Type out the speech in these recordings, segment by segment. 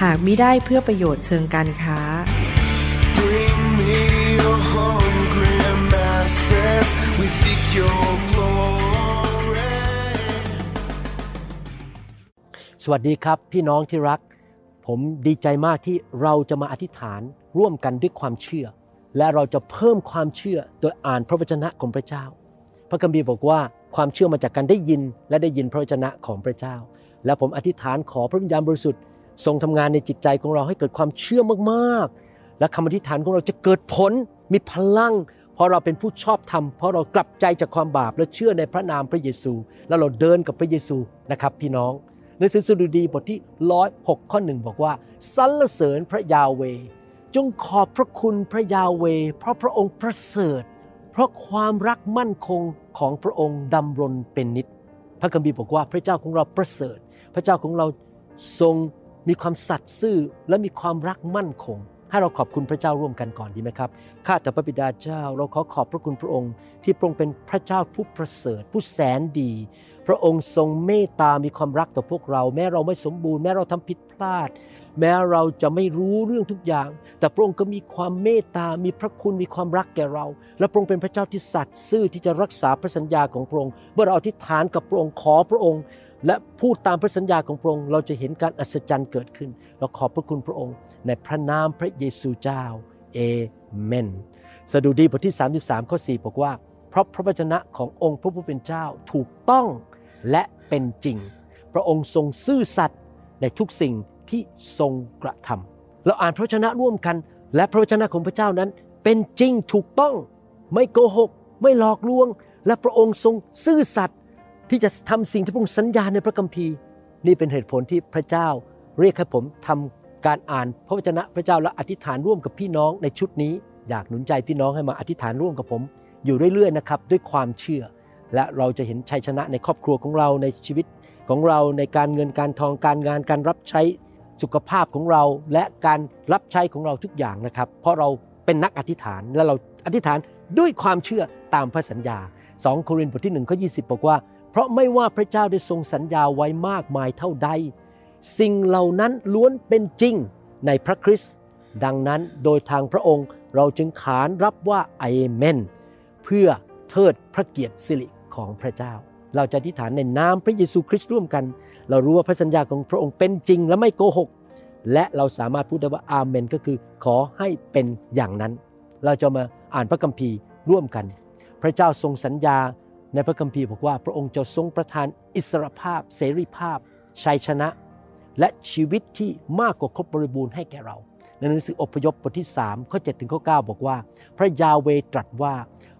หากมิได้เพื่อประโยชน์เชิงการค้า Bring me your hungry masses. We seek your glory. สวัสดีครับพี่น้องที่รัก ผมดีใจมากที่เราจะมาอธิษฐานร่วมกันด้วยความเชื่อ และเราจะเพิ่มความเชื่อโดยอ่านพระวจนะของพระเจ้า พระคัมภีร์บอกว่าความเชื่อมาจากการได้ยินและได้ยินพระวจนะของพระเจ้า และผมอธิษฐานขอพระวิญญาณบริสุทธิ์ ทรงทำงานในจิตใจของเราให้เกิดความเชื่อมากๆ และคำอธิษฐานของเราจะเกิดผลมีพลังเพราะเราเป็นผู้ชอบธรรมเพราะเรากลับใจจากความบาปและเชื่อในพระนามพระเยซู แล้วเราเดินกับพระเยซูนะครับพี่น้องหนังสือสดุดีบทที่ร้อยหกข้อหนึ่งบอกว่าสรรเสริญพระยาเว จงขอบพระคุณพระยาเว เพราะพระองค์ประเสริฐ เพราะความรักมั่นคงของพระองค์ดำรงเป็นนิจพระคัมภีร์บอกว่าพระเจ้าของเราประเสริฐ พระเจ้าของเราทรง มีความสัตย์ซื่อและมีความรักมั่นคง ให้เราขอบคุณพระเจ้าร่วมกันก่อนดีไหมครับ ข้าแต่พระบิดาเจ้า เราขอขอบพระคุณพระองค์ ที่พระองค์เป็นพระเจ้าผู้ประเสริฐ ผู้แสนดี พระองค์ทรงเมตตา มีความรักต่อพวกเรา แม้เราไม่สมบูรณ์ แม้เราทำผิดพลาด แม้เราจะไม่รู้เรื่องทุกอย่าง แต่พระองค์ก็มีความเมตตา มีพระคุณ มีความรักแก่เรา และพระองค์เป็นพระเจ้าที่สัตย์ซื่อที่จะรักษาพระสัญญาของพระองค์ เมื่อเราอธิษฐานกับพระองค์ขอพระองค์ และพูดตามพระสัญญาของพระองค์ เราจะเห็นการอัศจรรย์เกิดขึ้น เราขอบพระคุณพระองค์ ในพระนามพระเยซูเจ้าเอเมน สดุดีบทที่ 33 ข้อ 4 บอกว่า เพราะพระวจนะขององค์พระผู้เป็นเจ้าถูกต้องและเป็นจริง พระองค์ทรงซื่อสัตย์ในทุกสิ่งที่ทรงกระทำเราอ่านพระวจนะร่วมกัน และพระวจนะของพระเจ้านั้น เป็นจริงถูกต้อง ไม่โกหก ไม่หลอกลวง และพระองค์ทรงซื่อสัตย์ ที่จะทำสิ่งที่พระองค์สัญญาในพระคัมภีร์ นี่เป็นเหตุผลที่พระเจ้า เรียกให้ผมทำการอ่านพระวจนะพระเจ้าและอธิษฐานร่วมกับพี่น้องในชุดนี้ อยากหนุนใจพี่น้องให้มาอธิษฐานร่วมกับผม อยู่เรื่อยๆนะครับด้วยความเชื่อ และเราจะเห็นชัยชนะในครอบครัวของเราในชีวิตของเราในการเงินการทองการงานการรับใช้สุขภาพของเราและการรับใช้ของเราทุกอย่างนะครับ เพราะเราเป็นนักอธิษฐานและเราอธิษฐานด้วยความเชื่อตามพระสัญญา 2 โครินธ์บทที่1ข้อ20 บอกว่า เพราะไม่ว่าพระเจ้าได้ทรงสัญญาไว้มากมายเท่าใด สิ่งเหล่านั้นล้วนเป็นจริงในพระคริสต์ดังนั้นโดยทางพระองค์เราจึงขานรับว่าเอเมน เพื่อเทิดพระเกียรติสิริของพระเจ้า เราจะอธิษฐานในนามพระเยซูคริสต์ร่วมกัน เรารู้ว่าพระสัญญาของพระองค์เป็นจริงและไม่โกหก และเราสามารถพูดได้ว่าอาเมน ก็คือขอให้เป็นอย่างนั้น เราจะมาอ่านพระคัมภีร์ร่วมกัน พระเจ้าทรงสัญญา ในพระคัมภีร์บอกว่าพระองค์จะทรงประทานอิสรภาพ เสรีภาพ ชัยชนะ และชีวิตที่มากกว่าครบบริบูรณ์ให้แก่เรา ในหนังสืออพยพบทที่3ข้อ7ถึงข้อ9บอกว่า พระยาเวตรัสว่า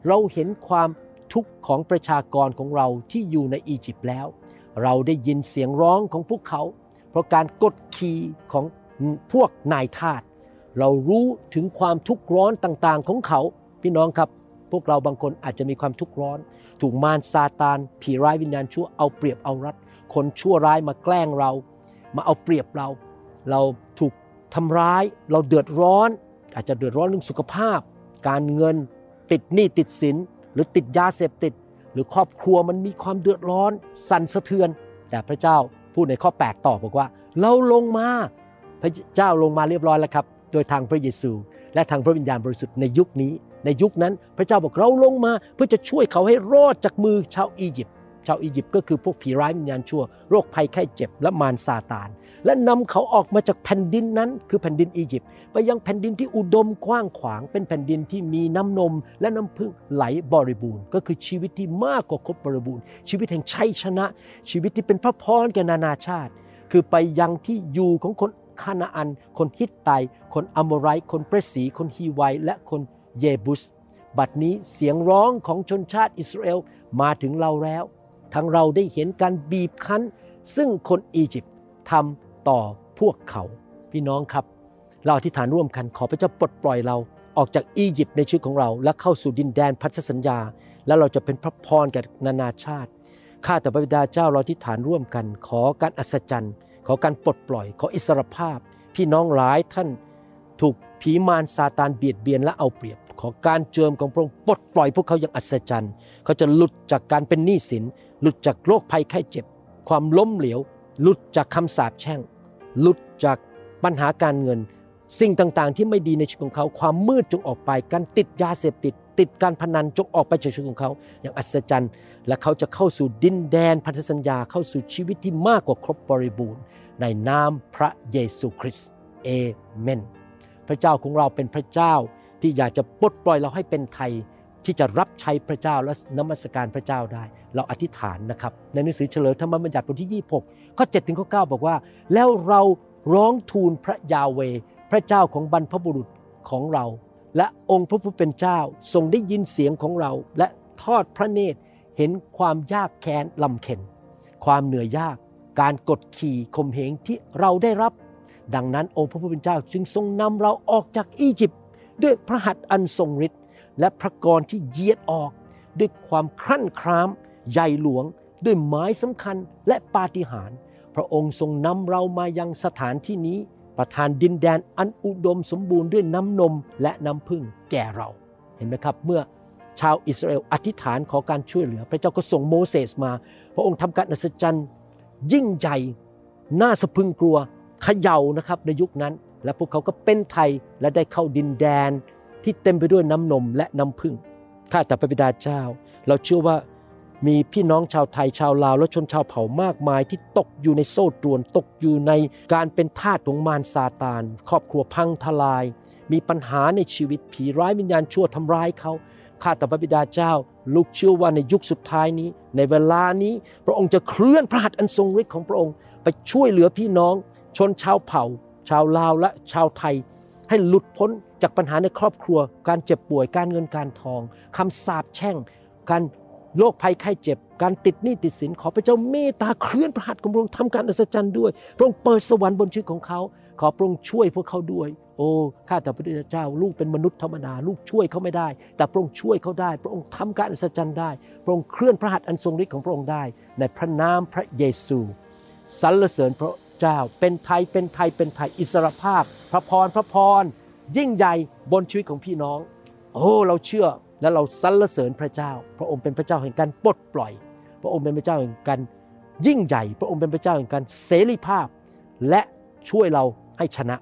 เราเห็นความทุกข์ของประชากรของเราที่อยู่ในอียิปต์แล้ว เราได้ยินเสียงร้องของพวกเขา เพราะการกดขี่ของพวกนายทาสเรารู้ถึงความทุกข์ร้อนต่างๆของเขา พี่น้องครับ พวกเราบางคนอาจจะมีความทุกข์ร้อน ถูกมารซาตาน ผีร้ายวิญญาณชั่วเอาเปรียบเอารัด คนชั่วร้ายมาแกล้งเรา มาเอาเปรียบเรา เราถูกทำร้าย เราเดือดร้อน อาจจะเดือดร้อนเรื่องสุขภาพ การเงิน ติดหนี้ติดสิน หรือติดยาเสพติด หรือครอบครัวมันมีความเดือดร้อน สั่นสะเทือน แต่พระเจ้าพูดในข้อ 8 ต่อบอกว่า เราลงมา พระเจ้าลงมาเรียบร้อยแล้วครับ โดยทางพระเยซู และทางพระวิญญาณบริสุทธิ์ในยุคนี้ ในยุคนั้นพระเจ้าบอกเราลงมาเพื่อจะช่วยเขาให้รอดจากมือชาวอียิปต์ชาวอียิปต์ก็คือพวกผีร้ายวิญญาณชั่วโรคภัยไข้เจ็บและมารซาตาน และนำเขาออกมาจากแผ่นดินนั้น คือแผ่นดินอียิปต์ไปยังแผ่นดินที่อุดมกว้างขวาง เป็นแผ่นดินที่มีน้ำนม และน้ำพึ่งไหลบริบูรณ์ก็คือชีวิตที่มากกว่าครบบริบูรณ์ ชีวิตแห่งชัยชนะ ชีวิตที่เป็นพระพรแก่นานาชาติ คือไปยังที่อยู่ของคนคานาอัน คนฮิตไตคนอโมไรคนเปรสีคนฮีไวและคน เยบุส บัดนี้เสียงร้องของชนชาติอิสราเอลมาถึงเราแล้ว ทั้งเราได้เห็นการบีบคั้น ซึ่งคนอียิปต์ทำต่อพวกเขา พี่น้องครับ เราอธิษฐานร่วมกันขอพระเจ้าปลดปล่อยเราออกจากอียิปต์ในชีวิตของเรา และเข้าสู่ดินแดนพันธสัญญา แล้วเราจะเป็นพระพรแก่นานาชาติข้าแต่พระบิดาเจ้าเราอธิษฐานร่วมกัน ขอการอัศจรรย์ ขอการปลดปล่อย ขออิสรภาพ พี่น้องหลายท่านถูกผีมารซาตานเบียดเบียนและเอาเปรียบ ขอการเจิมของพระองค์ปลดปล่อยพวกเขาอย่างอัศจรรย์ เขาจะหลุดจากการเป็นหนี้สิน หลุดจากโรคภัยไข้เจ็บ ความล้มเหลว หลุดจากคำสาปแช่ง หลุดจากปัญหาการเงิน สิ่งต่างๆ ที่ไม่ดีในชีวิตของเขา ความมืดจงออกไป การติดยาเสพติด ติดการพนันจงออกไปจากชีวิตของเขา อย่างอัศจรรย์ และเขาจะเข้าสู่ดินแดนพันธสัญญาเข้าสู่ชีวิตที่มากกว่าครบบริบูรณ์ ในนามพระเยซูคริสต์เอเมน พระเจ้าของเราเป็นพระเจ้า ที่อยากจะปลดปล่อยเราให้เป็นไทยที่จะรับใช้พระเจ้าและนมัสการพระเจ้าได้ เราอธิษฐานนะครับ ในหนังสือเฉลยธรรมบัญญัติบทที่ 26 ข้อ7ถึงข้อ9บอกว่า แล้วเราร้องทูลพระยาเว พระเจ้าของบรรพบุรุษของเรา และองค์พระผู้เป็นเจ้าทรงได้ยินเสียงของเรา และทอดพระเนตรเห็นความยากแค้นลำเค็ญความเหนื่อยยาก การกดขี่ข่มเหงที่เราได้รับ ดังนั้นองค์พระผู้เป็นเจ้าจึงทรงนำเราออกจากอียิปต์ ด้วยพระหัตถ์อันทรงฤทธิ์และพระกรที่เยียดออก ด้วยความครั่นครามใหญ่หลวง ด้วยไม้สำคัญและปาฏิหาริย์พระองค์ทรงนำเรามายังสถานที่นี้ ประทานดินแดนอันอุดมสมบูรณ์ด้วยน้ำนมและน้ำพึ่งแก่เรา เห็นไหมครับ เมื่อชาวอิสราเอลอธิษฐานขอการช่วยเหลือ พระเจ้าก็ส่งโมเสสมา พระองค์ทำการอัศจรรย์ยิ่งใหญ่น่าสะพึงกลัวเขย่านะครับในยุคนั้น และพวกเขาก็เป็นไทยและได้เข้าดินแดนที่เต็มไปด้วยน้ำนมและน้ำพึ่งข้าแต่พระบิดาเจ้า เราเชื่อว่ามีพี่น้องชาวไทยชาวลาวและชนชาวเผ่ามากมายที่ตกอยู่ในโซ่ตรวน ตกอยู่ในการเป็นทาสของมารซาตาน ครอบครัวพังทลาย มีปัญหาในชีวิตผีร้ายวิญญาณชั่วทำร้ายเขาข้าแต่พระบิดาเจ้า ลูกเชื่อว่าในยุคสุดท้ายนี้ ในเวลานี้ พระองค์จะเคลื่อนพระหัตถ์อันทรงฤทธิ์ของพระองค์ ไปช่วยเหลือพี่น้อง ชนชาวเผ่า ชาวลาวและชาวไทย ให้หลุดพ้นจากปัญหาในครอบครัว การเจ็บป่วยการเงินการทองคำสาปแช่ง การโรคภัยไข้เจ็บ การติดหนี้ติดสินขอพระเจ้าเมตตาเคลื่อนพระหัตถ์ของพระองค์ทำการอัศจรรย์ด้วย พระองค์เปิดสวรรค์บนชีวิตของเขา ขอพระองค์ช่วยพวกเขาด้วย โอ้ข้าแต่พระเจ้าลูกเป็นมนุษย์ธรรมดาลูกช่วยเขาไม่ได้ แต่พระองค์ช่วยเขาได้ พระองค์ทำการอัศจรรย์ได้ พระองค์เคลื่อนพระหัตถ์อันทรงฤทธิ์ของพระองค์ได้ ในพระนามพระเยซูสรรเสริญพระ เจ้า เป็นไทยเป็นไทยเป็นไทยอิสรภาพ พระพรพระพรยิ่งใหญ่บนชีวิตของพี่น้อง โอ้เราเชื่อและเราสรรเสริญพระเจ้า พระองค์เป็นพระเจ้าแห่งการปลดปล่อย พระองค์เป็นพระเจ้าแห่งการยิ่งใหญ่ พระองค์เป็นพระเจ้าแห่งการเสรีภาพ และช่วยเราให้ชนะ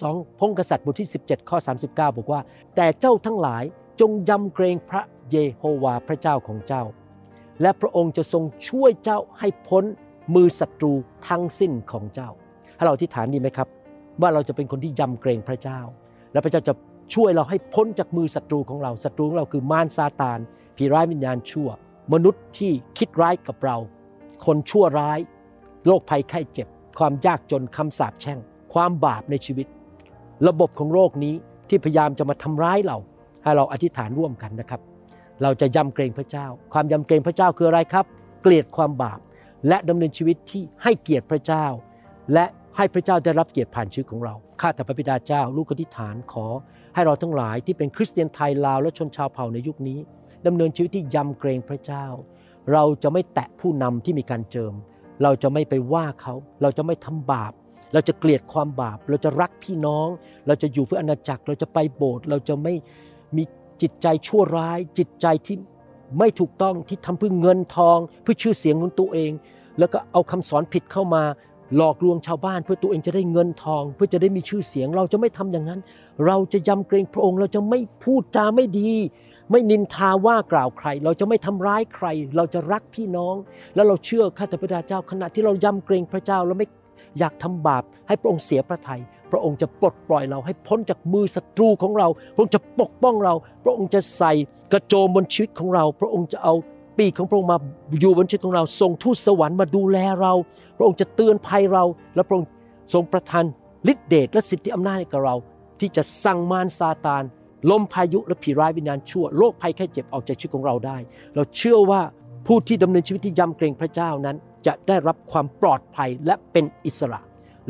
สองพงศ์กษัตริย์บทที่ 17 ข้อ 39 บอกว่า แต่เจ้าทั้งหลายจงยำเกรงพระเยโฮวาพระเจ้าของเจ้า และพระองค์จะทรงช่วยเจ้าให้พ้น มือศัตรูทั้งสิ้นของเจ้าให้เราอธิษฐานดีไหมครับ ว่าเราจะเป็นคนที่ยำเกรงพระเจ้า และพระเจ้าจะช่วยเราให้พ้นจากมือศัตรูของเราศัตรูของเราคือมารซาตานผีร้ายวิญญาณชั่ว มนุษย์ที่คิดร้ายกับเรา คนชั่วร้าย โรคภัยไข้เจ็บ ความยากจนคำสาปแช่ง ความบาปในชีวิต ระบบของโลกนี้ที่พยายามจะมาทำร้ายเรา ให้เราอธิษฐานร่วมกันนะครับ เราจะยำเกรงพระเจ้า ความยำเกรงพระเจ้าคืออะไรครับ เกลียดความบาป และดำเนินชีวิตที่ให้เกียรติพระเจ้า และให้พระเจ้าได้รับเกียรติผ่านชีวิตของเรา ข้าแต่พระบิดาเจ้า ลูกอธิษฐานขอ ให้เราทั้งหลายที่เป็นคริสเตียนไทยลาวและชนชาวเผ่าในยุคนี้ดำเนินชีวิตที่ยำเกรงพระเจ้า เราจะไม่แตะผู้นำที่มีการเจิม เราจะไม่ไปว่าเขา เราจะไม่ทำบาป เราจะเกลียดความบาป เราจะรักพี่น้อง เราจะอยู่เพื่ออาณาจักร เราจะไปโบสถ์ เราจะไม่มีจิตใจชั่วร้าย จิตใจที่ ไม่ถูกต้องที่ทำเพื่อเงินทอง เพื่อชื่อเสียงของตัวเอง แล้วก็เอาคำสอนผิดเข้ามา หลอกลวงชาวบ้าน เพื่อตัวเองจะได้เงินทอง เพื่อจะได้มีชื่อเสียง เราจะไม่ทำอย่างนั้น เราจะยำเกรงพระองค์ เราจะไม่พูดจาไม่ดี ไม่นินทาว่ากล่าวใคร เราจะไม่ทำร้ายใคร เราจะรักพี่น้อง แล้วเราเชื่อข้าแต่พระเจ้าขณะที่เรายำเกรงพระเจ้าเราไม่อยากทำบาปให้พระองค์เสียพระทยัย พระองค์จะปลดปล่อยเราให้พ้นจากมือศัตรูของเรา พระองค์จะปกป้องเรา พระองค์จะใส่กระโจมบนชีวิตของเรา พระองค์จะเอาปีกของพระองค์มาอยู่บนชีวิตของเราส่งทูตสวรรค์มาดูแลเรา พระองค์จะเตือนภัยเรา และพระองค์ทรงประทานฤทธิเดชและสิทธิอำนาจให้กับเรา ที่จะสั่งมารซาตานลมพายุและผีร้ายวิญญาณชั่วโรคภัยแค่เจ็บออกจากชีวิตของเราได้ เราเชื่อว่าผู้ที่ดำเนินชีวิตที่ยำเกรงพระเจ้านั้น จะได้รับความปลอดภัยและเป็นอิสระ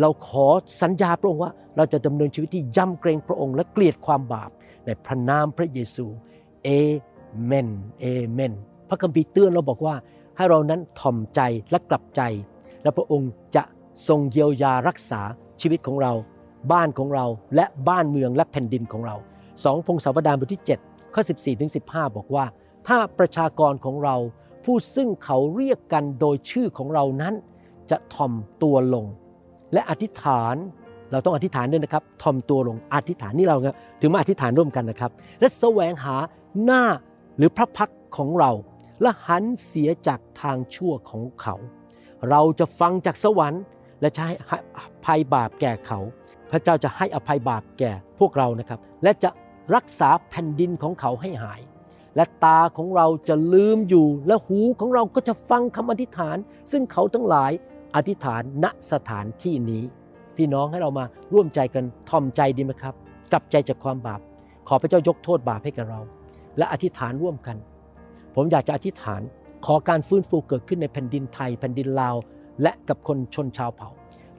เราขอสัญญาพระองค์ว่า เราจะดำเนินชีวิตที่ยำเกรงพระองค์และเกลียดความบาปในพระนามพระเยซูเอเมนเอเมน พระคัมภีร์เตือนเราบอกว่า ให้เรานั้นถ่อมใจและกลับใจ และพระองค์จะทรงเยียวยารักษาชีวิตของเรา บ้านของเราและบ้านเมืองและแผ่นดินของเราสองพงศาวดารบทที่ 7 ข้อ 14ถึง15 บอกว่า ถ้าประชากรของเราผู้ซึ่งเขาเรียกกันโดยชื่อของเรานั้น จะถ่อมตัวลง และอธิษฐานเราต้องอธิษฐานด้วยนะครับถ่อมตัวลงอธิษฐานนี่เราถึงมาอธิษฐานร่วมกันนะครับ และแสวงหาหน้าหรือพระพักของเรา และหันเสียจากทางชั่วของเขา เราจะฟังจากสวรรค์ และจะให้อภัยบาปแก่เขา พระเจ้าจะให้อภัยบาปแก่พวกเรานะครับ และจะรักษาแผ่นดินของเขาให้หาย และตาของเราจะลืมอยู่และหูของเราก็จะฟังคำอธิษฐาน ซึ่งเขาทั้งหลาย อธิษฐานณสถานที่นี้ พี่น้องให้เรามาร่วมใจกันทอมใจดีไหมครับ กลับใจจากความบาป ขอพระเจ้ายกโทษบาปให้กับเรา และอธิษฐานร่วมกัน ผมอยากจะอธิษฐานขอการฟื้นฟูเกิดขึ้นในแผ่นดินไทย แผ่นดินลาว และกับคนชนชาวเผ่า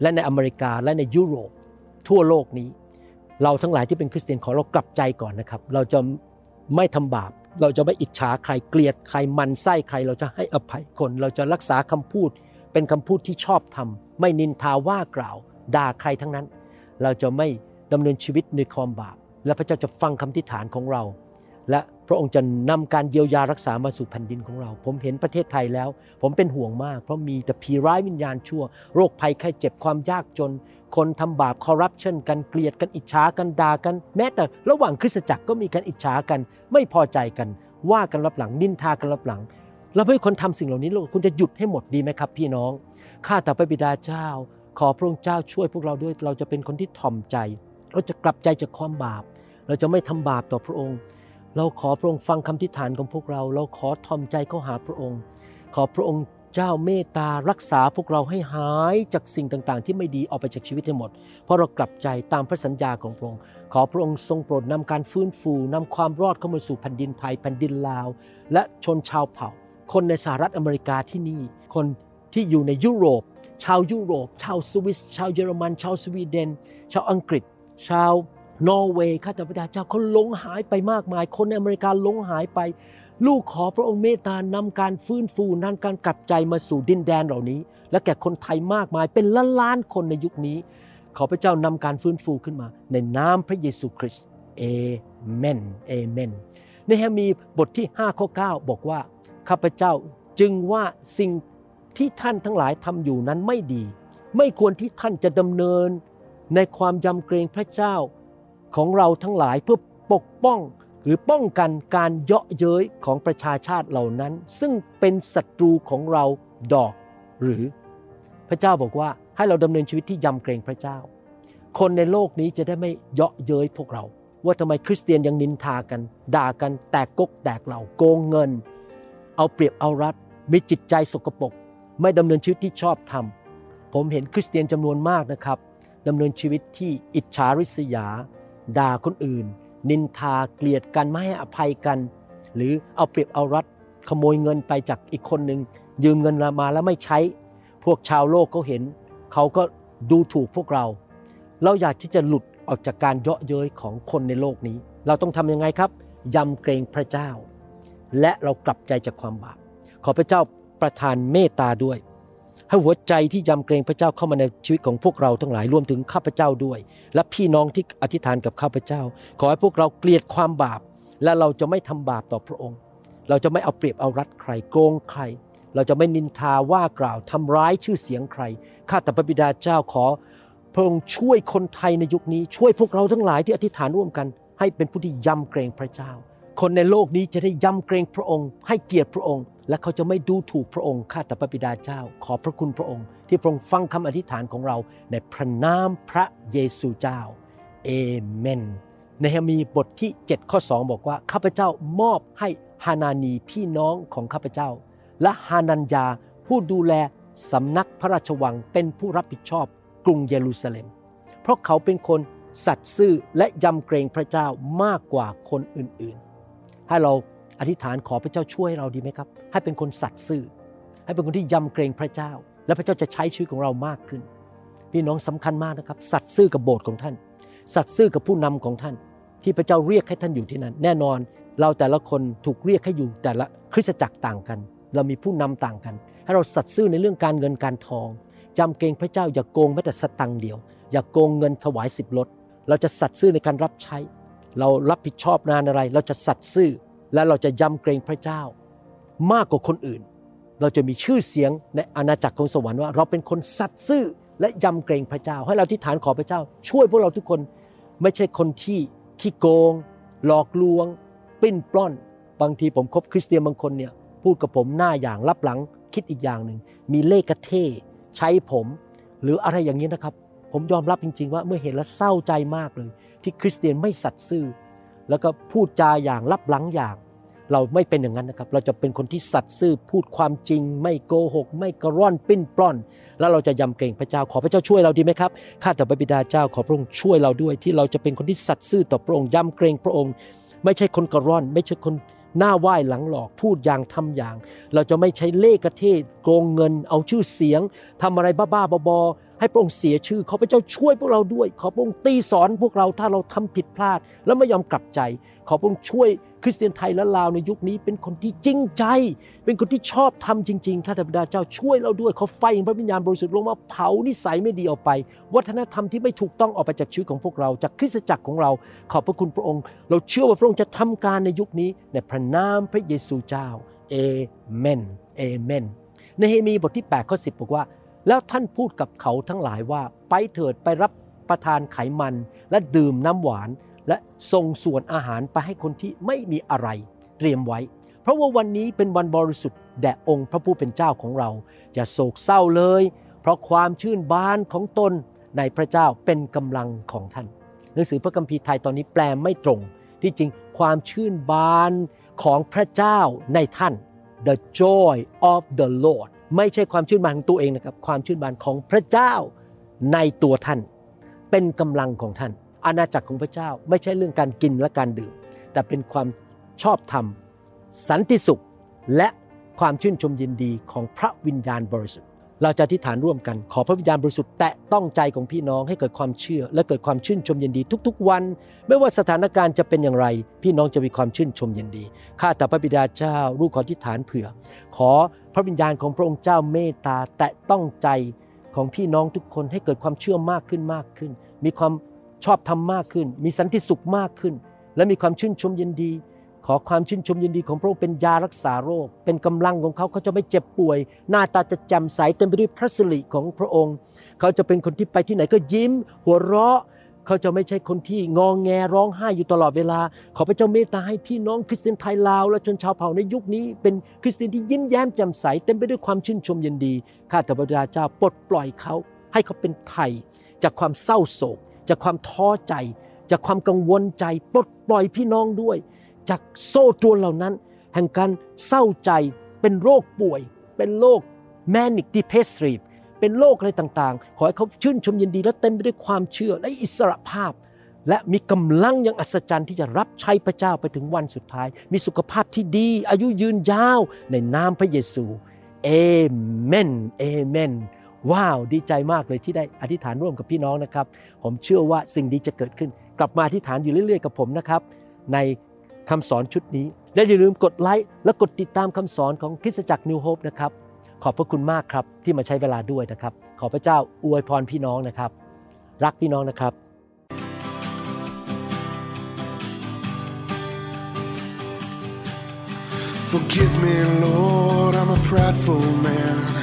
และในอเมริกาและในยุโรป ทั่วโลกนี้ เราทั้งหลายที่เป็นคริสเตียนขอเรากลับใจก่อนนะครับ เราจะไม่ทำบาป เราจะไม่อิจฉาใครเกลียดใครมันไส้ใคร เราจะให้อภัยคน เราจะรักษาคำพูด เป็นคำพูดที่ชอบทำไม่นินทาว่ากล่าวด่าใครทั้งนั้น เราจะไม่ดำเนินชีวิตในความบาป และพระเจ้าจะฟังคำทิฐานของเรา และพระองค์จะนำการเยียวยารักษามาสู่แผ่นดินของเรา ผมเห็นประเทศไทยแล้ว ผมเป็นห่วงมาก เพราะมีแต่ผีร้ายวิญญาณชั่ว โรคภัยไข้เจ็บความยากจน คนทำบาปคอร์รัปชันกันเกลียดกันอิจฉากันด่ากัน แม้แต่ระหว่างคริสตจักรก็มีการอิจฉากัน ไม่พอใจกัน ว่ากันรับหลังนินทากันรับหลัง เราไม่คนทำสิ่งเหล่านี้ลูกคุณจะหยุดให้หมดดีไหมครับ พี่น้อง ข้าแต่พระบิดาเจ้า ขอพระองค์เจ้าช่วยพวกเราด้วย เราจะเป็นคนที่ถ่อมใจ เราจะกลับใจจากความบาป เราจะไม่ทำบาปต่อพระองค์ เราขอพระองค์ฟังคำทิฏฐานของพวกเรา เราขอถ่อมใจเข้าหาพระองค์ ขอพระองค์เจ้าเมตตารักษาพวกเราให้หายจากสิ่งต่างๆ ที่ไม่ดีออกไปจากชีวิตให้หมด เพราะเรากลับใจตามพระสัญญาของพระองค์ ขอพระองค์ทรงโปรดนำการฟื้นฟูนำความรอดเข้ามาสู่แผ่นดินไทยแผ่นดินลาว และชนชาวเผ่า คนในสหรัฐอเมริกาที่นี่ คนที่อยู่ในยุโรป ชาวยุโรป ชาวสวิส ชาวเยอรมัน ชาวสวีเดน ชาวอังกฤษ ชาวนอร์เวย์ข้าแต่พระเจ้าเขาหลงหายไปมากมาย คนในอเมริกาหลงหายไป ลูกขอพระองค์เมตตานำการฟื้นฟูนำการกลับใจมาสู่ดินแดนเหล่านี้ และแก่คนไทยมากมายเป็นล้านล้านๆคนในยุคนี้ ขอพระเจ้านำการฟื้นฟูขึ้นมา ในนามพระเยซูคริสต์เอเมนเอเมนเนหะมีย์บทที่5ข้อ9บอกว่า ข้าพเจ้าจึงว่าสิ่งที่ท่านทั้งหลายทำอยู่นั้นไม่ดี ไม่ควรที่ท่านจะดำเนิน ในความยำเกรงพระเจ้าของเราทั้งหลายเพื่อปกป้องหรือป้องกันการเยาะเย้ยของประชาชาติเหล่านั้น ซึ่งเป็นศัตรูของเราดอกหรือ พระเจ้าบอกว่าให้เราดำเนินชีวิตที่ยำเกรงพระเจ้า คนในโลกนี้จะได้ไม่เยาะเย้ยพวกเรา ว่าทำไมคริสเตียนยังนินทากัน ด่ากันแตกกกแตกเหล่าโกงเงิน เอาเปรียบเอารัด มีจิตใจสกปรกไม่ดำเนินชีวิตที่ชอบธรรม ผมเห็นคริสเตียนจำนวนมากนะครับดำเนินชีวิตที่อิจฉาริษยา ด่าคนอื่น นินทาเกลียดกันไม่ให้อภัยกัน หรือเอาเปรียบเอารัด ขโมยเงินไปจากอีกคนหนึ่งยืมเงินมาแล้วไม่ใช้ พวกชาวโลกเขาเห็น เขาก็ดูถูกพวกเรา เราอยากที่จะหลุดออกจากการเยาะเย้ยของคนในโลกนี้ เราต้องทำยังไงครับยำเกรงพระเจ้า และเรากลับใจจากความบาป ขอพระเจ้าประทานเมตตาด้วย ให้หัวใจที่ยำเกรงพระเจ้าเข้ามาในชีวิตของพวกเราทั้งหลายรวมถึงข้าพเจ้าด้วย และพี่น้องที่อธิษฐานกับข้าพเจ้า ขอให้พวกเราเกลียดความบาป และเราจะไม่ทำบาปต่อพระองค์ เราจะไม่เอาเปรียบเอารัดใครโกงใคร เราจะไม่นินทาว่ากล่าวทำร้ายชื่อเสียงใครข้าแต่พระบิดาเจ้าขอพระองค์ช่วยคนไทยในยุคนี้ช่วยพวกเราทั้งหลายที่อธิษฐานร่วมกัน ให้เป็นผู้ที่ยำเกรงพระเจ้า คนในโลกนี้จะได้ยำเกรงพระองค์ ให้เกียรติพระองค์ และเขาจะไม่ดูถูกพระองค์ข้าแต่พระบิดาเจ้า ขอบพระคุณพระองค์ ที่พระองค์ฟังคำอธิษฐานของเราในพระนามพระเยซูเจ้าเอเมนในฮมีบทที่ 7 ข้อ 2 บอกว่าข้าพเจ้ามอบให้ฮานานีพี่น้องของข้าพเจ้า และฮานัญญาผู้ดูแลสำนักพระราชวังเป็นผู้รับผิดชอบกรุงเยรูซาเล็ม เพราะเขาเป็นคนสัตย์ซื่อและยำเกรงพระเจ้ามากกว่าคนอื่นๆ ให้เราอธิษฐานขอพระเจ้าช่วยเราดีไหมครับ ให้เป็นคนสัตย์ซื่อ ให้เป็นคนที่ยำเกรงพระเจ้า และพระเจ้าจะใช้ชีวิตของเรามากขึ้น พี่น้องสำคัญมากนะครับ สัตย์ซื่อกับโบสถ์ของท่าน สัตย์ซื่อกับผู้นำของท่าน ที่พระเจ้าเรียกให้ท่านอยู่ที่นั่น แน่นอนเราแต่ละคนถูกเรียกให้อยู่แต่ละคริสตจักรต่างกัน เรามีผู้นำต่างกัน ให้เราสัตย์ซื่อในเรื่องการเงินการทองจำเกรงพระเจ้าอย่าโกงแม้แต่สตังค์เดียว อย่าโกงเงินถวายสิบลดเราจะสัตย์ซื่อในการรับใช้ เรารับผิดชอบงานอะไร เราจะสัตย์ซื่อและเราจะยำเกรงพระเจ้า มากกว่าคนอื่น เราจะมีชื่อเสียงในอาณาจักรของสวรรค์ว่า เราเป็นคนสัตย์ซื่อและยำเกรงพระเจ้า ให้เราที่ฐานขอพระเจ้า ช่วยพวกเราทุกคนไม่ใช่คนที่ขี้โกง หลอกลวง ปิ้นปล้อน บางทีผมคบคริสเตียนบางคนเนี่ยพูดกับผมหน้าอย่างรับหลังคิดอีกอย่างหนึ่งมีเลขกระเทใช้ผม หรืออะไรอย่างนี้นะครับ ผมยอมรับจริง ๆ ว่าเมื่อเห็นแล้วเศร้าใจมากเลย ที่คริสเตียนไม่สัตย์ซื่อ แล้วก็พูดจาอย่างรับหลังอย่าง เราไม่เป็นอย่างนั้นนะครับ เราจะเป็นคนที่สัตย์ซื่อพูดความจริง ไม่โกหก ไม่กระร่อนปิ้นปล้อน แล้วเราจะยำเกรงพระเจ้าขอพระเจ้าช่วยเราดีไหมครับข้าแต่พระบิดาเจ้าขอพระองค์ช่วยเราด้วย ที่เราจะเป็นคนที่สัตย์ซื่อต่อพระองค์ยำเกรงพระองค์ ไม่ใช่คนกระร่อน ไม่ใช่คนหน้าไหว้หลังหลอกพูดอย่างทำอย่าง เราจะไม่ใช้เล่กระเทศโกงเงิน เอาชื่อเสียงทำอะไรบ้าๆบอๆ ให้พระองค์เสียชื่อ ขอพระเจ้าช่วยพวกเราด้วย ขอพระองค์ตีสอนพวกเราถ้าเราทำผิดพลาด แล้วไม่ยอมกลับใจ ขอพระองค์ช่วยคริสเตียนไทยและลาวในยุคนี้เป็นคนที่จริงใจ เป็นคนที่ชอบทำจริงๆข้าแต่พระบิดาเจ้าช่วยเราด้วย ขอไฟแห่งพระวิญญาณบริสุทธิ์ลงมาเผานิสัยไม่ดีออกไป วัฒนธรรมที่ไม่ถูกต้องออกไปจากชีวิตของพวกเรา จากคริสตจักรของเรา ขอบพระคุณพระองค์ เราเชื่อว่าพระองค์จะทำการในยุคนี้ในพระนามพระเยซูเจ้าเอเมนเอเมนในเฮมีบทที่8ข้อ10บอกว่า แล้วท่านพูดกับเขาทั้งหลายว่าไปเถิดไปรับประทานไขมันและดื่มน้ำหวาน และส่งส่วนอาหารไปให้คนที่ไม่มีอะไร เตรียมไว้ เพราะว่าวันนี้เป็นวันบริสุทธิ์แด่องค์พระผู้เป็นเจ้าของเรา อย่าโศกเศร้าเลย เพราะความชื่นบานของตนในพระเจ้าเป็นกำลังของท่าน หนังสือพระคัมภีร์ไทยตอนนี้แปลไม่ตรง ที่จริงความชื่นบานของพระเจ้าในท่าน the joy of the Lord ไม่ใช่ความชื่นบานของตัวเองนะครับ ความชื่นบานของพระเจ้าในตัวท่าน เป็นกำลังของท่าน อาณาจักรของพระเจ้าไม่ใช่เรื่องการกินและการดื่ม แต่เป็นความชอบธรรม สันติสุข และความชื่นชมยินดีของพระวิญญาณบริสุทธิ์ เราจะอธิษฐานร่วมกัน ขอพระวิญญาณบริสุทธิ์แตะต้องใจของพี่น้องให้เกิดความเชื่อ และเกิดความชื่นชมยินดีทุกๆวัน ไม่ว่าสถานการณ์จะเป็นอย่างไร พี่น้องจะมีความชื่นชมยินดีข้าแต่พระบิดาเจ้าลูกขออธิษฐานเผื่อ ขอพระวิญญาณของพระองค์เจ้าเมตตาแตะต้องใจของพี่น้องทุกคนให้เกิดความเชื่อมากขึ้นมากขึ้น มีความชอบธรรมมากขึ้น มีสันติสุขมากขึ้น และมีความชื่นชมยินดี ขอความชื่นชมยินดีของพระองค์เป็นยารักษาโรค เป็นกำลังของเขาเขาจะไม่เจ็บป่วย หน้าตาจะแจ่มใสเต็มไปด้วยพระสิริของพระองค์ เขาจะเป็นคนที่ไปที่ไหนก็ยิ้ม หัวเราะ เขาจะไม่ใช่คนที่งองแงร้องไห้อยู่ตลอดเวลา ขอพระเจ้าเมตตาให้พี่น้องคริสเตียนไทยลาวและชนชาวเผ่าในยุคนี้เป็นคริสเตียนที่ยิ้มแย้มแจ่มใสเต็มไปด้วยความชื่นชมยินดีข้าแต่พระบิดาเจ้าปลดปล่อยเขา ให้เขาเป็นไทย จากความเศร้าโศก จากความท้อใจ จากความกังวลใจปลดปล่อยพี่น้องด้วย จากโซ่ตรวนเหล่านั้น แห่งการเศร้าใจเป็นโรคป่วย เป็นโรค manic depressive เป็นโรคอะไรต่างๆ ขอให้เขาชื่นชมยินดีและเต็มไปด้วยความเชื่อและอิสระภาพ และมีกำลังอย่างอัศจรรย์ที่จะรับใช้พระเจ้าไปถึงวันสุดท้าย มีสุขภาพที่ดี อายุยืนยาวในนามพระเยซูเอเมนเอเมนว้าวดีใจมากเลยที่ได้อธิษฐานร่วมกับพี่น้องนะครับ ผมเชื่อว่าสิ่งดีจะเกิดขึ้น กลับมาอธิษฐานอยู่เรื่อย ๆ กับผมนะครับ ใน คำสอนชุดนี้ และอย่าลืมกดไลค์และกดติดตามคำสอนของคริสตจักรนิวโฮปนะครับ ขอบพระคุณมากครับที่มาใช้เวลาด้วยนะครับ ขอพระเจ้าอวยพรพี่น้องนะครับ รักพี่น้องนะครับ Forgive me, Lord, I'm a prideful man.